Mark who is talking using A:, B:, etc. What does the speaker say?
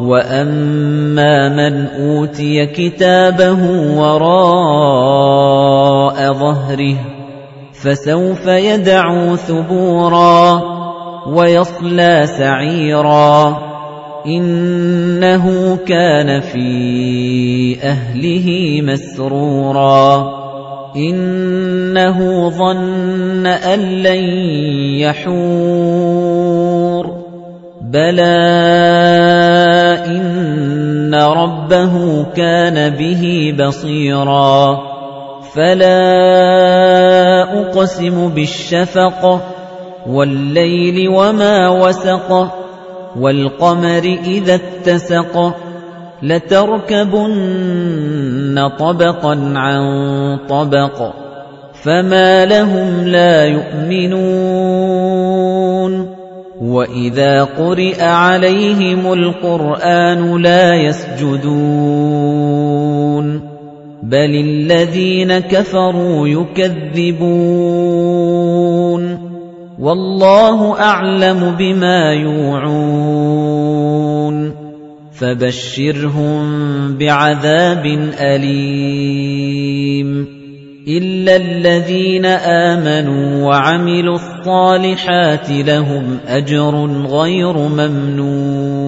A: وَأَمَّا مَنْ أُوتِيَ كِتَابَهُ وَرَاءَ ظَهْرِهِ فَسَوْفَ يَدْعُو ثُبُورًا وَيَصْلَىٰ سَعِيرًا إِنَّهُ كَانَ فِي أَهْلِهِ مَسْرُورًا إِنَّهُ ظَنَّ أَن لَّن يَحُورَ بَلَىٰ إِنَّ رَبَّهُ كَانَ بِهِ بَصِيرًا. فَلَا أُقْسِمُ بِالشَّفَقِ وَاللَّيْلِ وَمَا وَسَقَ وَالْقَمَرِ إِذَا اتَّسَقَ لَتَرْكَبُنَّ طَبَقًا عَن طَبَقٍ فَمَا لَهُمْ لَا يُؤْمِنُونَ. وَإِذَا قُرِئَ عَلَيْهِمُ الْقُرْآنُ لَا يَسْجُدُونَ بَلِ الَّذِينَ كَفَرُوا يُكَذِّبُونَ وَاللَّهُ أَعْلَمُ بِمَا يُوعُونَ فَبَشِّرْهُم بِعَذَابٍ أَلِيمٍ إِلَّا الَّذِينَ آمَنُوا وَعَمِلُوا الصَّالِحَاتِ لَهُمْ أَجْرٌ غَيْرُ مَمْنُونٍ